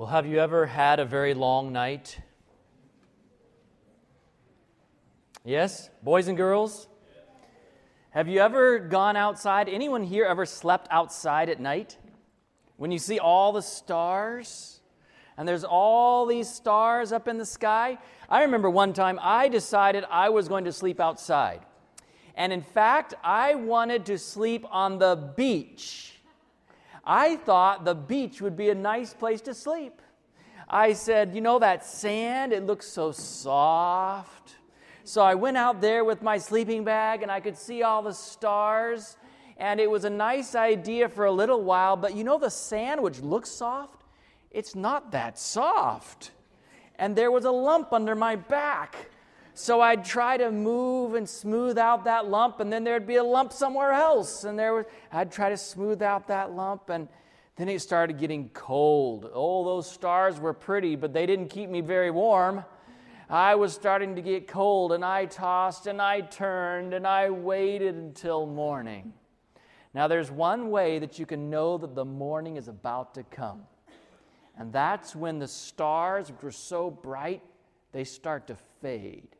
Well, have you ever had a very long night? Yes? Boys and girls? Have you ever gone outside? Anyone here ever slept outside at night? When you see all the stars and there's all these stars up in the sky? I remember one time I decided I was going to sleep outside. And in fact, I wanted to sleep on the beach I thought the beach would be a nice place to sleep. I said, You know, that sand, it looks so soft. So I went out there with my sleeping bag and I could see all the stars. And it was a nice idea for a little while, but you know, the sand, which looks soft, it's not that soft. And there was a lump under my back. So I'd try to move and smooth out that lump, and then there'd be a lump somewhere else. And there was, I'd try to smooth out that lump, and then it started getting cold. Oh, those stars were pretty, but they didn't keep me very warm. I was starting to get cold, and I tossed and I turned and I waited until morning. Now, there's one way that you can know that the morning is about to come, and that's when the stars, which were so bright, they start to fade.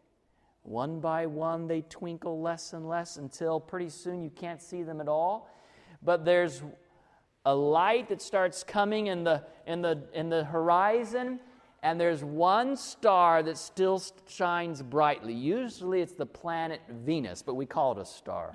One by one, they twinkle less and less until pretty soon you can't see them at all. But there's a light that starts coming in the, in the, in the horizon, and there's one star that still shines brightly. Usually it's the planet Venus, but we call it a star.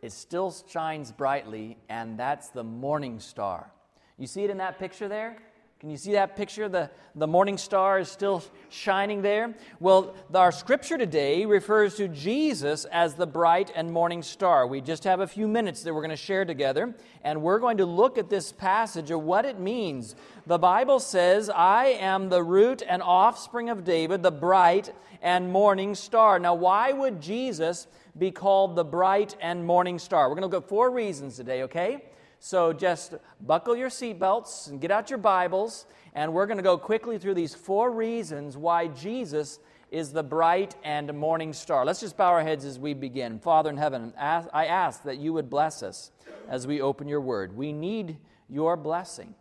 It still shines brightly, and that's the morning star. You see it in that picture there? Can you see that picture? The, the morning star is still shining there. Well, our scripture today refers to Jesus as the bright and morning star. We just have a few minutes that we're going to share together, and we're going to look at this passage of what it means. The Bible says, I am the root and offspring of David, the bright and morning star. Now, why would Jesus be called the bright and morning star? We're going to look at four reasons today, okay? So just buckle your seatbelts and get out your Bibles, and we're going to go quickly through these four reasons why Jesus is the bright and morning star. Let's just bow our heads as we begin. Father in heaven, I ask that you would bless us as we open your word. We need your blessing,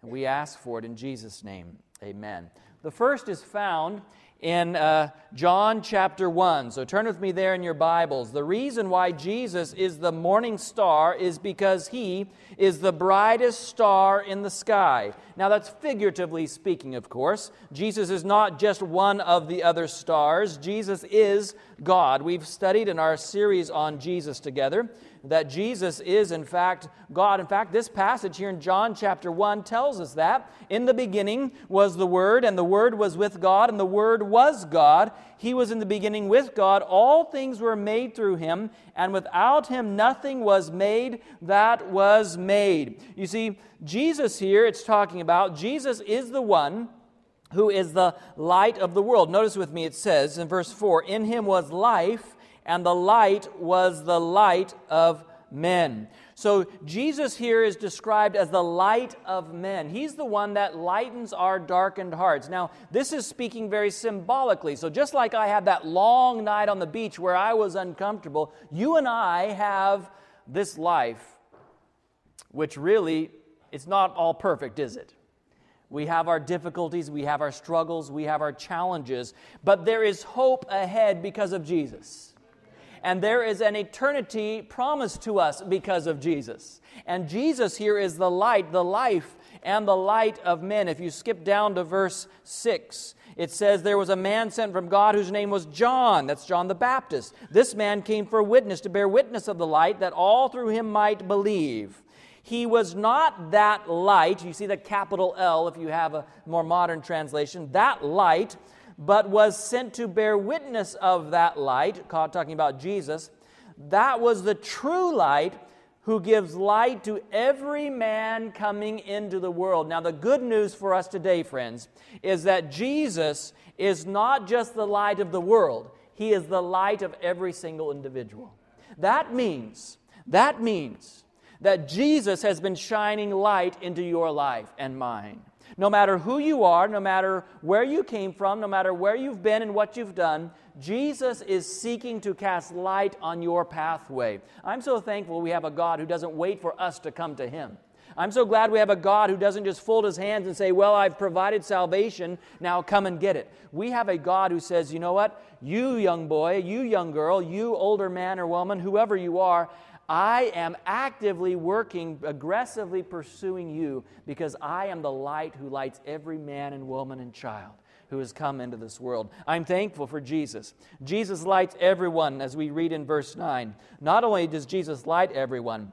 and we ask for it in Jesus' name. Amen. The first is found in uh, John chapter 1. So turn with me there in your Bibles. The reason why Jesus is the morning star is because he is the brightest star in the sky. Now, that's figuratively speaking, of course. Jesus is not just one of the other stars, Jesus is God. We've studied in our series on Jesus together that Jesus is, in fact, God. In fact, this passage here in John chapter 1 tells us that. In the beginning was the Word, and the Word was with God, and the Word was God. He was in the beginning with God. All things were made through him, and without him nothing was made that was made. You see, Jesus here, it's talking about, Jesus is the one who is the light of the world. Notice with me, it says in verse 4 In him was life and the light was the light of men. So Jesus here is described as the light of men. He's the one that lightens our darkened hearts. Now, this is speaking very symbolically. So just like I had that long night on the beach where I was uncomfortable, you and I have this life which really it's not all perfect, is it? We have our difficulties, we have our struggles, we have our challenges, but there is hope ahead because of Jesus and there is an eternity promised to us because of Jesus. And Jesus here is the light, the life, and the light of men. If you skip down to verse 6, it says, There was a man sent from God whose name was John. That's John the Baptist. This man came for witness, to bear witness of the light, that all through him might believe. He was not that light. You see the capital L if you have a more modern translation. That light but was sent to bear witness of that light, talking about Jesus. That was the true light who gives light to every man coming into the world. Now, the good news for us today, friends, is that Jesus is not just the light of the world, He is the light of every single individual. That means, that means that Jesus has been shining light into your life and mine. No matter who you are, no matter where you came from, no matter where you've been and what you've done, Jesus is seeking to cast light on your pathway. I'm so thankful we have a God who doesn't wait for us to come to Him. I'm so glad we have a God who doesn't just fold his hands and say, Well, I've provided salvation, now come and get it. We have a God who says, You know what? You, young boy, you, young girl, you, older man or woman, whoever you are, I am actively working, aggressively pursuing you because I am the light who lights every man and woman and child who has come into this world. I'm thankful for Jesus. Jesus lights everyone, as we read in verse 9. Not only does Jesus light everyone,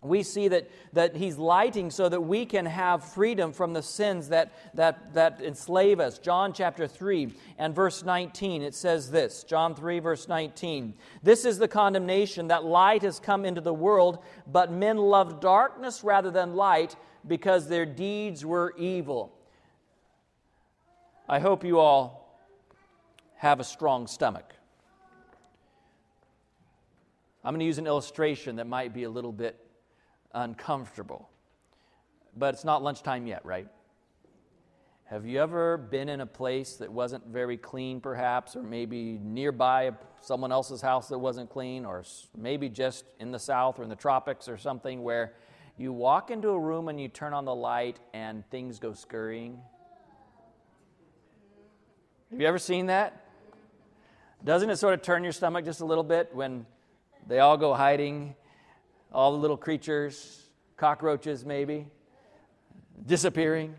we see that, that he's lighting so that we can have freedom from the sins that, that, that enslave us. John chapter 3 and verse 19, it says this John 3, verse 19. This is the condemnation that light has come into the world, but men loved darkness rather than light because their deeds were evil. I hope you all have a strong stomach. I'm going to use an illustration that might be a little bit uncomfortable. But it's not lunchtime yet, right? Have you ever been in a place that wasn't very clean, perhaps, or maybe nearby someone else's house that wasn't clean, or maybe just in the south or in the tropics or something where you walk into a room and you turn on the light and things go scurrying? Have you ever seen that? Doesn't it sort of turn your stomach just a little bit when they all go hiding all the little creatures, cockroaches maybe, disappearing.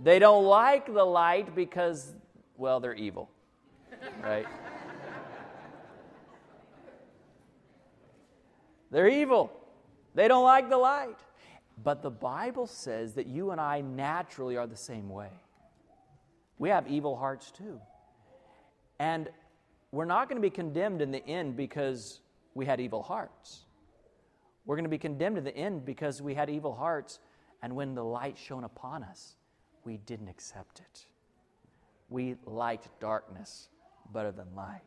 They don't like the light because, well, they're evil, right? they're evil. They don't like the light. But the Bible says that you and I naturally are the same way. We have evil hearts too. And we're not going to be condemned in the end because we had evil hearts. We're going to be condemned in the end because we had evil hearts, and when the light shone upon us, we didn't accept it. We liked darkness better than light.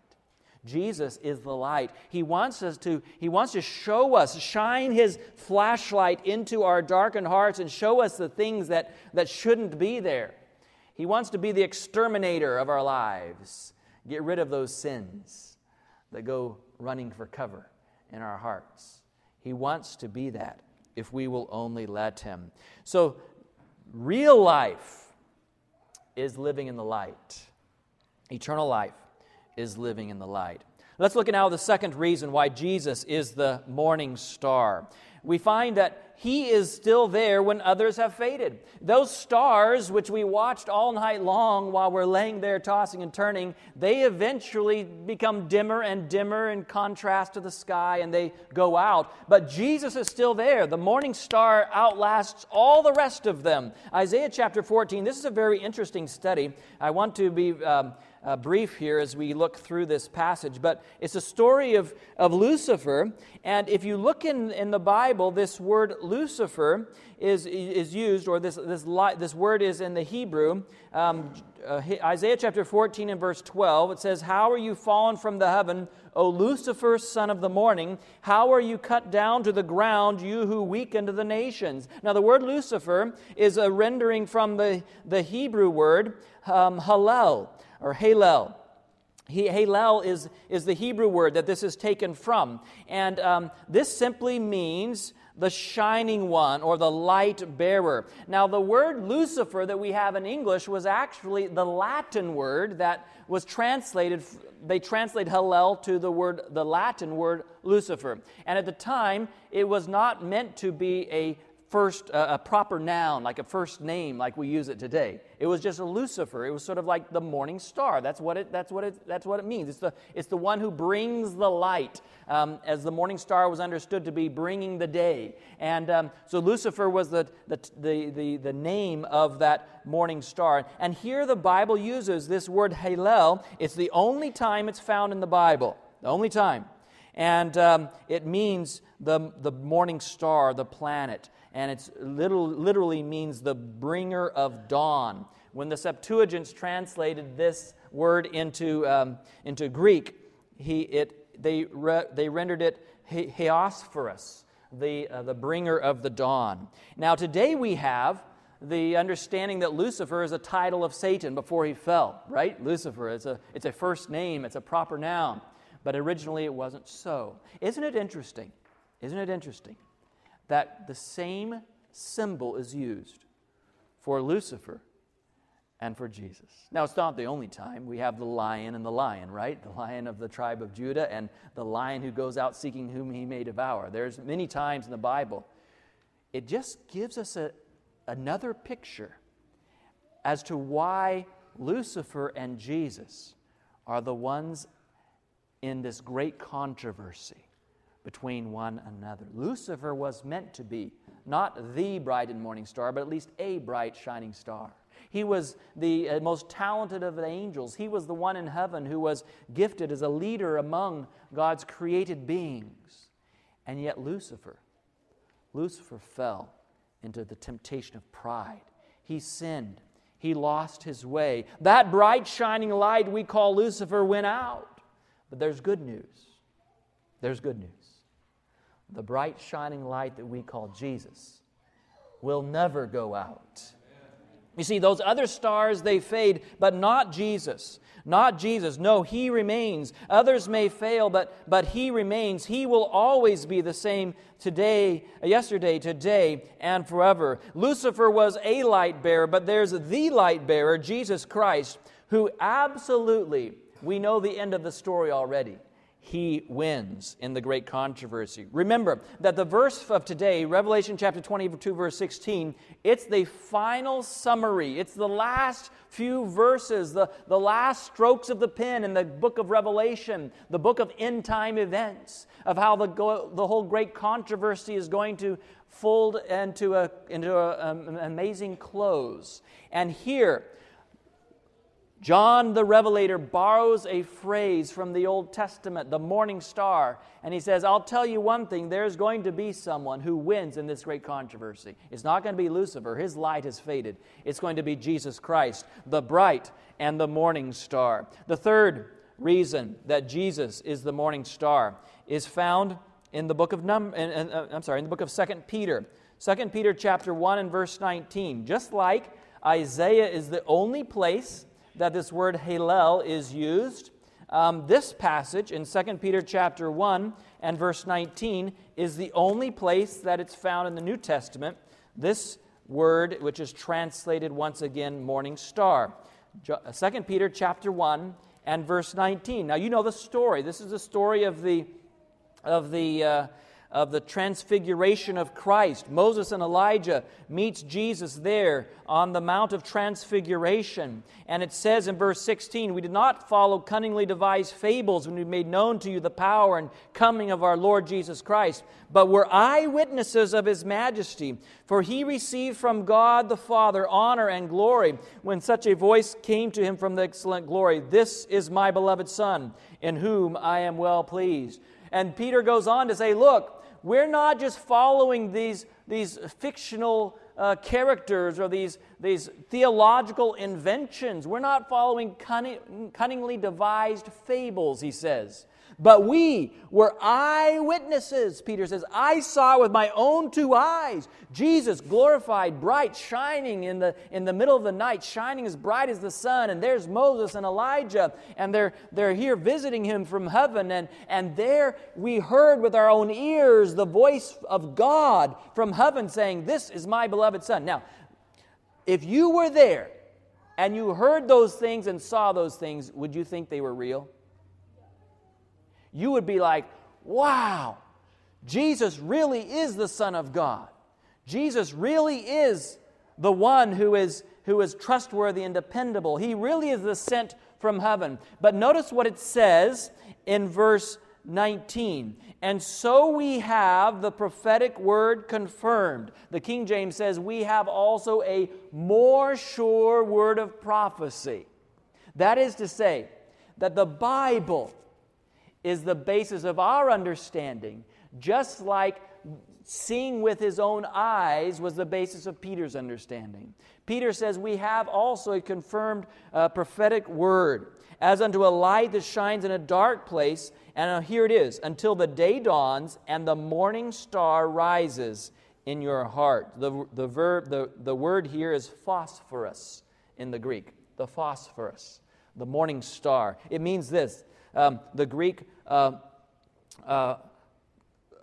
Jesus is the light. He wants us to he wants to show us, shine his flashlight into our darkened hearts and show us the things that, that shouldn't be there. He wants to be the exterminator of our lives. Get rid of those sins that go running for cover in our hearts. He wants to be that if we will only let Him. So, real life is living in the light, eternal life is living in the light. Let's look at now the second reason why Jesus is the morning star. We find that he is still there when others have faded. Those stars, which we watched all night long while we're laying there tossing and turning, they eventually become dimmer and dimmer in contrast to the sky and they go out. But Jesus is still there. The morning star outlasts all the rest of them. Isaiah chapter 14, this is a very interesting study. I want to be. Um, uh, brief here as we look through this passage, but it's a story of, of Lucifer. And if you look in, in the Bible, this word Lucifer is, is used, or this, this, this word is in the Hebrew. Um, uh, Isaiah chapter 14 and verse 12, it says, How are you fallen from the heaven, O Lucifer, son of the morning? How are you cut down to the ground, you who weakened the nations? Now, the word Lucifer is a rendering from the, the Hebrew word um, Hallel or Halel. He, Halel is, is the Hebrew word that this is taken from. And um, this simply means the shining one or the light bearer. Now, the word Lucifer that we have in English was actually the Latin word that was translated, they translate Hallel to the word, the Latin word Lucifer. And at the time, it was not meant to be a first uh, a proper noun like a first name like we use it today. It was just a lucifer. It was sort of like the morning star. That's what it that's what it that's what it means. It's the it's the one who brings the light um, as the morning star was understood to be bringing the day. And um, so lucifer was the, the the, the the name of that morning star. And here the bible uses this word hallel. It's the only time it's found in the bible. The only time and um, it means the, the morning star, the planet and it literally means the bringer of dawn. When the Septuagint translated this word into, um, into Greek, he, it, they, re, they rendered it Heosphorus, the, uh, the bringer of the dawn. Now, today we have the understanding that Lucifer is a title of Satan before he fell, right? Lucifer, it's a, it's a first name, it's a proper noun. But originally it wasn't so. Isn't it interesting? Isn't it interesting that the same symbol is used for Lucifer and for Jesus. Now, it's not the only time. We have the lion and the lion, right? The lion of the tribe of Judah and the lion who goes out seeking whom he may devour. There's many times in the Bible. It just gives us a, another picture as to why Lucifer and Jesus are the ones in this great controversy between one another. Lucifer was meant to be not the bright and morning star, but at least a bright shining star. He was the uh, most talented of the angels. He was the one in heaven who was gifted as a leader among God's created beings. And yet, Lucifer, Lucifer fell into the temptation of pride. He sinned. He lost his way. That bright, shining light we call Lucifer went out. But there's good news. There's good news. The bright, shining light that we call Jesus will never go out. You see, those other stars, they fade, but not Jesus. Not Jesus. No, He remains. Others may fail, but, but He remains. He will always be the same today, yesterday, today, and forever. Lucifer was a light bearer, but there's the light bearer, Jesus Christ, who absolutely, we know the end of the story already he wins in the great controversy. Remember that the verse of today, Revelation chapter 22, verse 16, it's the final summary. It's the last few verses, the, the last strokes of the pen in the book of Revelation, the book of end time events, of how the, the whole great controversy is going to fold into, a, into a, um, an amazing close. And here, John the Revelator borrows a phrase from the Old Testament, the morning star, and he says, I'll tell you one thing there's going to be someone who wins in this great controversy. It's not going to be Lucifer, his light has faded. It's going to be Jesus Christ, the bright and the morning star. The third reason that Jesus is the morning star is found in the book of Num- in, in, uh, I'm sorry, in the book of 2 Peter. 2 Peter chapter 1 and verse 19. Just like Isaiah is the only place that this word Hallel is used. Um, this passage in 2 Peter chapter 1 and verse 19 is the only place that it's found in the New Testament. This word, which is translated once again, morning star. 2 uh, Peter chapter 1 and verse 19. Now you know the story. This is the story of the of the uh, of the transfiguration of Christ. Moses and Elijah meets Jesus there on the Mount of Transfiguration. And it says in verse 16, We did not follow cunningly devised fables when we made known to you the power and coming of our Lord Jesus Christ, but were eyewitnesses of his majesty. For he received from God the Father honor and glory when such a voice came to him from the excellent glory This is my beloved Son, in whom I am well pleased. And Peter goes on to say, Look, we're not just following these, these fictional uh, characters or these, these theological inventions. We're not following cunning, cunningly devised fables, he says. But we were eyewitnesses, Peter says. I saw with my own two eyes Jesus glorified, bright, shining in the, in the middle of the night, shining as bright as the sun. And there's Moses and Elijah, and they're, they're here visiting him from heaven. And, and there we heard with our own ears the voice of God from heaven saying, This is my beloved Son. Now, if you were there and you heard those things and saw those things, would you think they were real? You would be like, wow, Jesus really is the Son of God. Jesus really is the one who is, who is trustworthy and dependable. He really is the sent from heaven. But notice what it says in verse 19. And so we have the prophetic word confirmed. The King James says, We have also a more sure word of prophecy. That is to say, that the Bible is the basis of our understanding, just like seeing with his own eyes was the basis of Peter's understanding. Peter says, We have also a confirmed uh, prophetic word, as unto a light that shines in a dark place. And uh, here it is until the day dawns and the morning star rises in your heart. The, the, verb, the, the word here is phosphorus in the Greek, the phosphorus, the morning star. It means this um, the Greek uh, uh,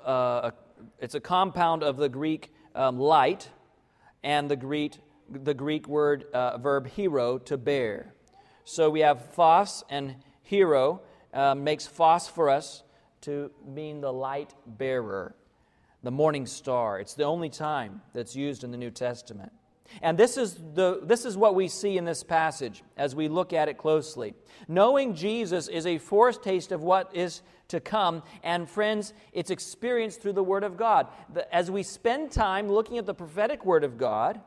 uh, it's a compound of the Greek um, light, and the Greek, the Greek word, verb phero, to bear. So we have phos and phero uh, makes phosphorus to mean the light bearer, the morning star. It's the only time that's used in the New Testament. And this is, the, this is what we see in this passage as we look at it closely. Knowing Jesus is a foretaste of what is to come. And friends, it's experienced through the Word of God. As we spend time looking at the prophetic Word of God,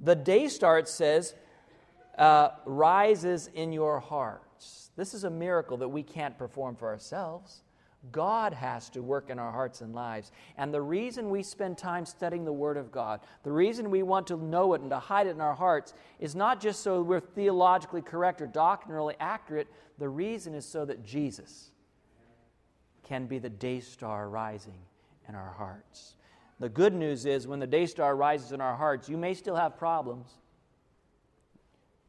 the day start says, uh, rises in your hearts. This is a miracle that we can't perform for ourselves. God has to work in our hearts and lives. And the reason we spend time studying the Word of God, the reason we want to know it and to hide it in our hearts, is not just so we're theologically correct or doctrinally accurate. The reason is so that Jesus can be the day star rising in our hearts. The good news is when the day star rises in our hearts, you may still have problems.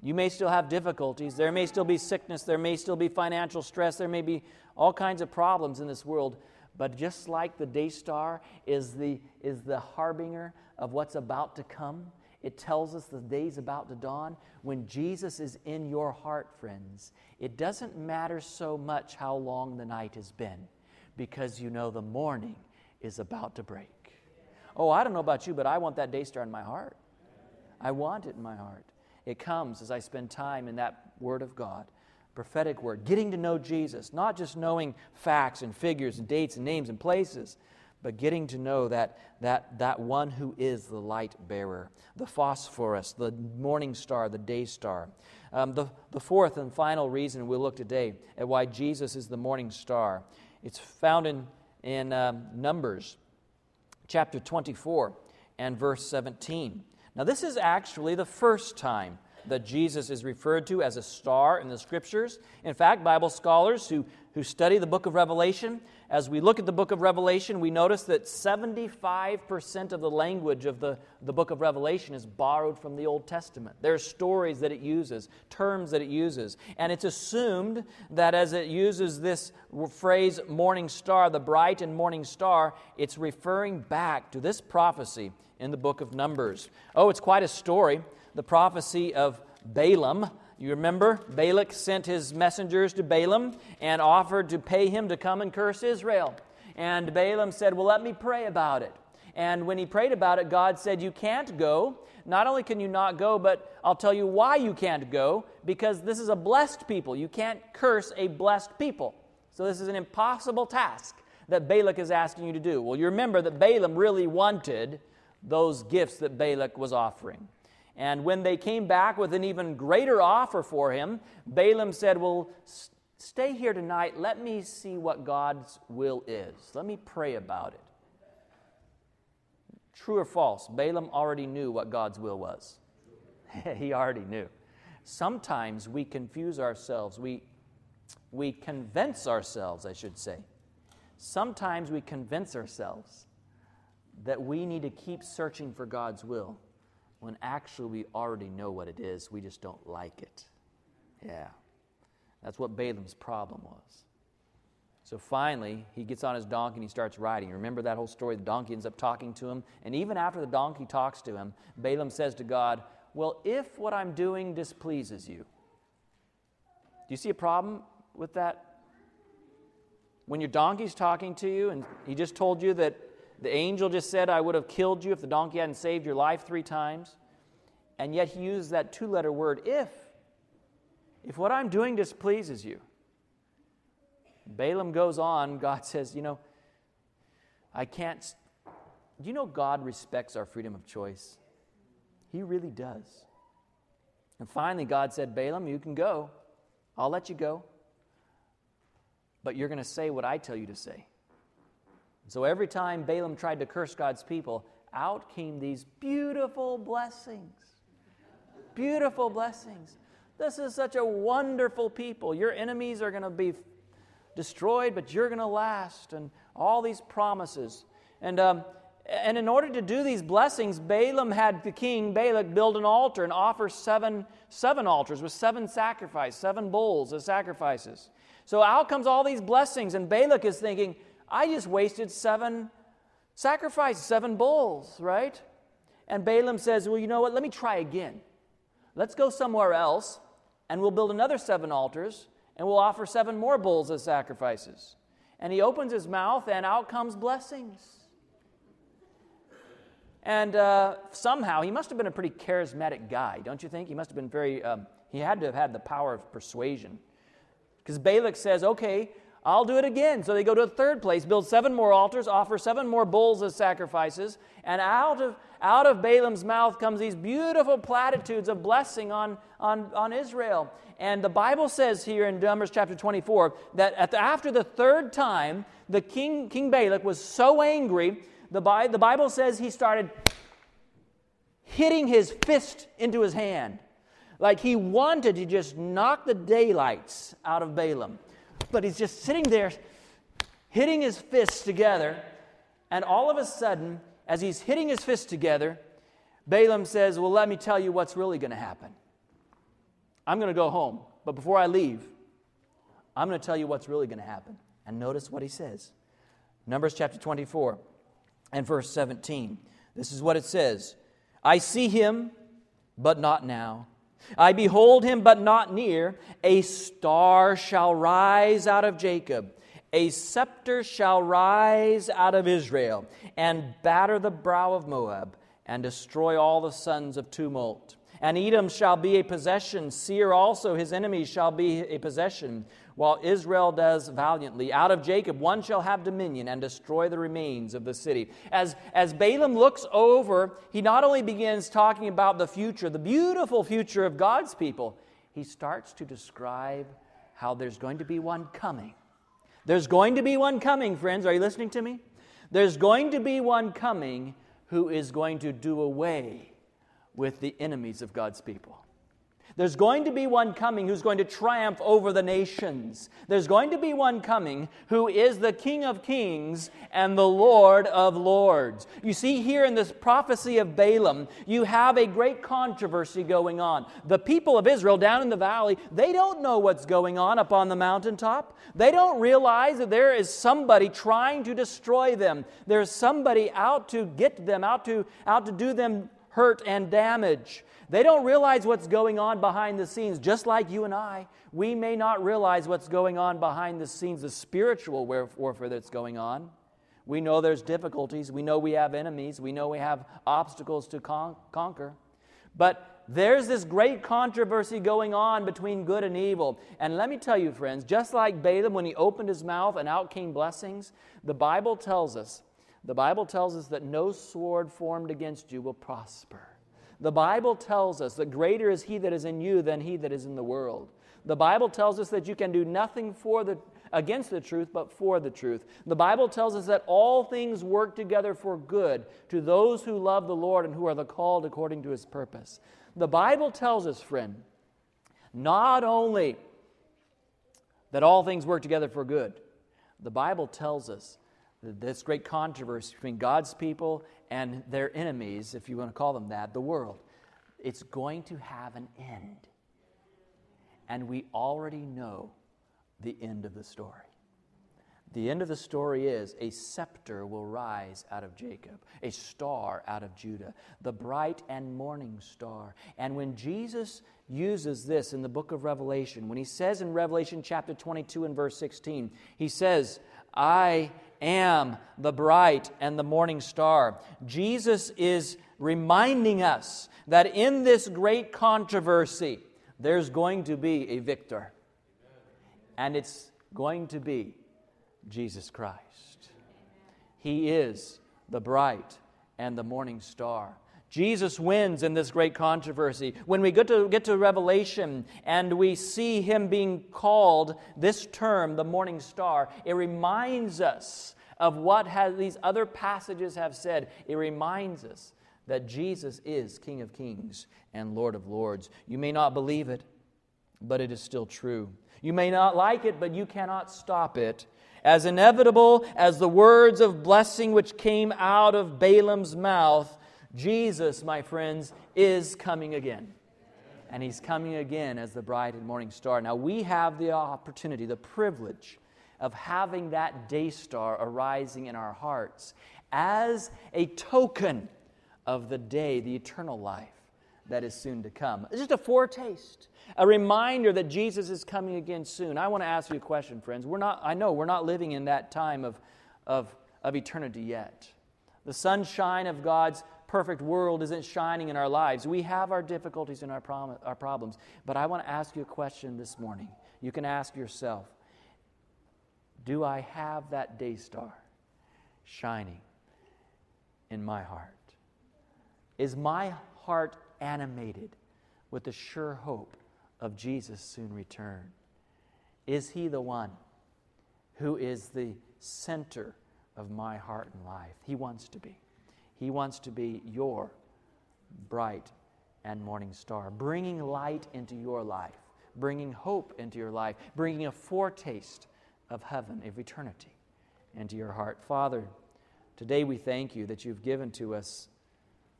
You may still have difficulties. There may still be sickness. There may still be financial stress. There may be all kinds of problems in this world. But just like the day star is the, is the harbinger of what's about to come, it tells us the day's about to dawn. When Jesus is in your heart, friends, it doesn't matter so much how long the night has been because you know the morning is about to break. Oh, I don't know about you, but I want that day star in my heart. I want it in my heart. It comes as I spend time in that Word of God, prophetic Word, getting to know Jesus, not just knowing facts and figures and dates and names and places, but getting to know that, that, that one who is the light bearer, the phosphorus, the morning star, the day star. Um, the, the fourth and final reason we'll look today at why Jesus is the morning star. It's found in, in um, Numbers chapter 24 and verse 17. Now, this is actually the first time that Jesus is referred to as a star in the scriptures. In fact, Bible scholars who, who study the book of Revelation, as we look at the book of Revelation, we notice that 75% of the language of the, the book of Revelation is borrowed from the Old Testament. There are stories that it uses, terms that it uses. And it's assumed that as it uses this phrase, morning star, the bright and morning star, it's referring back to this prophecy in the book of Numbers. Oh, it's quite a story. The prophecy of Balaam. You remember? Balak sent his messengers to Balaam and offered to pay him to come and curse Israel. And Balaam said, Well, let me pray about it. And when he prayed about it, God said, You can't go. Not only can you not go, but I'll tell you why you can't go, because this is a blessed people. You can't curse a blessed people. So this is an impossible task that Balak is asking you to do. Well, you remember that Balaam really wanted those gifts that Balak was offering. And when they came back with an even greater offer for him, Balaam said, Well, stay here tonight. Let me see what God's will is. Let me pray about it. True or false? Balaam already knew what God's will was. he already knew. Sometimes we confuse ourselves. We, we convince ourselves, I should say. Sometimes we convince ourselves that we need to keep searching for God's will when actually we already know what it is, we just don't like it. Yeah. That's what Balaam's problem was. So finally, he gets on his donkey and he starts riding. Remember that whole story? The donkey ends up talking to him. And even after the donkey talks to him, Balaam says to God, Well, if what I'm doing displeases you, do you see a problem with that? When your donkey's talking to you and he just told you that the angel just said, I would have killed you if the donkey hadn't saved your life three times. And yet he uses that two letter word, if. If what I'm doing displeases you. Balaam goes on, God says, You know, I can't. Do you know God respects our freedom of choice? He really does. And finally, God said, Balaam, you can go. I'll let you go. But you're going to say what I tell you to say. So every time Balaam tried to curse God's people, out came these beautiful blessings. Beautiful blessings. This is such a wonderful people. Your enemies are going to be destroyed, but you're going to last. And all these promises. And, um, and in order to do these blessings, Balaam had the king, Balak, build an altar and offer seven, seven altars with seven sacrifices, seven bulls as sacrifices. So out comes all these blessings, and Balak is thinking, I just wasted seven sacrifices, seven bulls, right? And Balaam says, Well, you know what? Let me try again. Let's go somewhere else, and we'll build another seven altars, and we'll offer seven more bulls as sacrifices. And he opens his mouth, and out comes blessings. And uh, somehow, he must have been a pretty charismatic guy, don't you think? He must have been very, um, he had to have had the power of persuasion. Because Balak says, okay, I'll do it again. So they go to a third place, build seven more altars, offer seven more bulls as sacrifices, and out of, out of Balaam's mouth comes these beautiful platitudes of blessing on, on, on Israel. And the Bible says here in Numbers chapter 24 that the, after the third time, the king, King Balak was so angry, the, the Bible says he started hitting his fist into his hand. Like he wanted to just knock the daylights out of Balaam but he's just sitting there hitting his fists together. And all of a sudden, as he's hitting his fists together, Balaam says, Well, let me tell you what's really going to happen. I'm going to go home, but before I leave, I'm going to tell you what's really going to happen. And notice what he says Numbers chapter 24 and verse 17. This is what it says I see him, but not now. I behold him, but not near. A star shall rise out of Jacob, a scepter shall rise out of Israel, and batter the brow of Moab, and destroy all the sons of tumult. And Edom shall be a possession, Seir also his enemies shall be a possession while Israel does valiantly. Out of Jacob one shall have dominion and destroy the remains of the city. As, as Balaam looks over, he not only begins talking about the future, the beautiful future of God's people, he starts to describe how there's going to be one coming. There's going to be one coming, friends. Are you listening to me? There's going to be one coming who is going to do away with the enemies of God's people. There's going to be one coming who's going to triumph over the nations. There's going to be one coming who is the King of kings and the Lord of lords. You see, here in this prophecy of Balaam, you have a great controversy going on. The people of Israel down in the valley, they don't know what's going on up on the mountaintop. They don't realize that there is somebody trying to destroy them. There's somebody out to get them, out to, out to do them hurt and damage. They don't realize what's going on behind the scenes, just like you and I. We may not realize what's going on behind the scenes, the spiritual warfare that's going on. We know there's difficulties. We know we have enemies. We know we have obstacles to con- conquer. But there's this great controversy going on between good and evil. And let me tell you, friends, just like Balaam, when he opened his mouth and out came blessings, the Bible tells us, the Bible tells us that no sword formed against you will prosper. The Bible tells us that greater is he that is in you than he that is in the world. The Bible tells us that you can do nothing for the, against the truth, but for the truth. The Bible tells us that all things work together for good to those who love the Lord and who are the called according to his purpose. The Bible tells us, friend, not only that all things work together for good, the Bible tells us this great controversy between God's people and their enemies, if you want to call them that, the world, it's going to have an end. And we already know the end of the story. The end of the story is a scepter will rise out of Jacob, a star out of Judah, the bright and morning star. And when Jesus uses this in the book of Revelation, when he says in Revelation chapter 22 and verse 16, he says, I am the bright and the morning star. Jesus is reminding us that in this great controversy, there's going to be a victor. And it's going to be Jesus Christ. He is the bright and the morning star. Jesus wins in this great controversy. When we get to, get to Revelation and we see him being called this term, the morning star, it reminds us of what has, these other passages have said. It reminds us that Jesus is King of kings and Lord of lords. You may not believe it, but it is still true. You may not like it, but you cannot stop it. As inevitable as the words of blessing which came out of Balaam's mouth, Jesus, my friends, is coming again. And he's coming again as the bright and morning star. Now, we have the opportunity, the privilege of having that day star arising in our hearts as a token of the day, the eternal life that is soon to come. It's just a foretaste, a reminder that Jesus is coming again soon. I want to ask you a question, friends. We're not, I know we're not living in that time of, of, of eternity yet. The sunshine of God's perfect world isn't shining in our lives. We have our difficulties and our, prom- our problems. But I want to ask you a question this morning. You can ask yourself Do I have that day star shining in my heart? Is my heart animated with the sure hope of Jesus' soon return? Is He the one who is the center of my heart and life? He wants to be. He wants to be your bright and morning star, bringing light into your life, bringing hope into your life, bringing a foretaste of heaven, of eternity into your heart. Father, today we thank you that you've given to us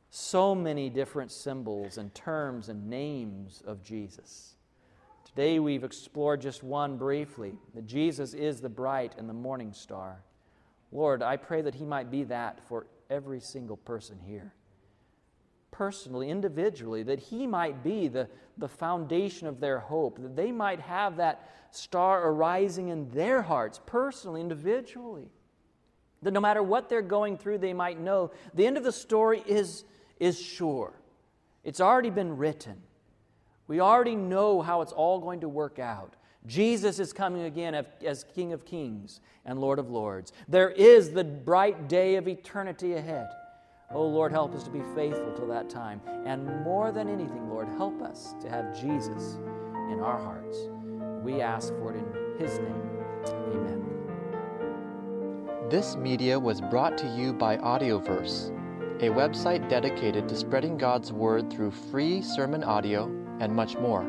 so many different symbols and terms and names of Jesus. Today we've explored just one briefly that Jesus is the bright and the morning star. Lord, I pray that He might be that for every single person here. Personally, individually, that He might be the, the foundation of their hope, that they might have that star arising in their hearts, personally, individually. That no matter what they're going through, they might know the end of the story is is sure. It's already been written. We already know how it's all going to work out. Jesus is coming again as King of Kings and Lord of Lords. There is the bright day of eternity ahead. Oh, Lord, help us to be faithful till that time. And more than anything, Lord, help us to have Jesus in our hearts. We ask for it in His name. Amen. This media was brought to you by Audioverse a website dedicated to spreading God's Word through free sermon audio and much more.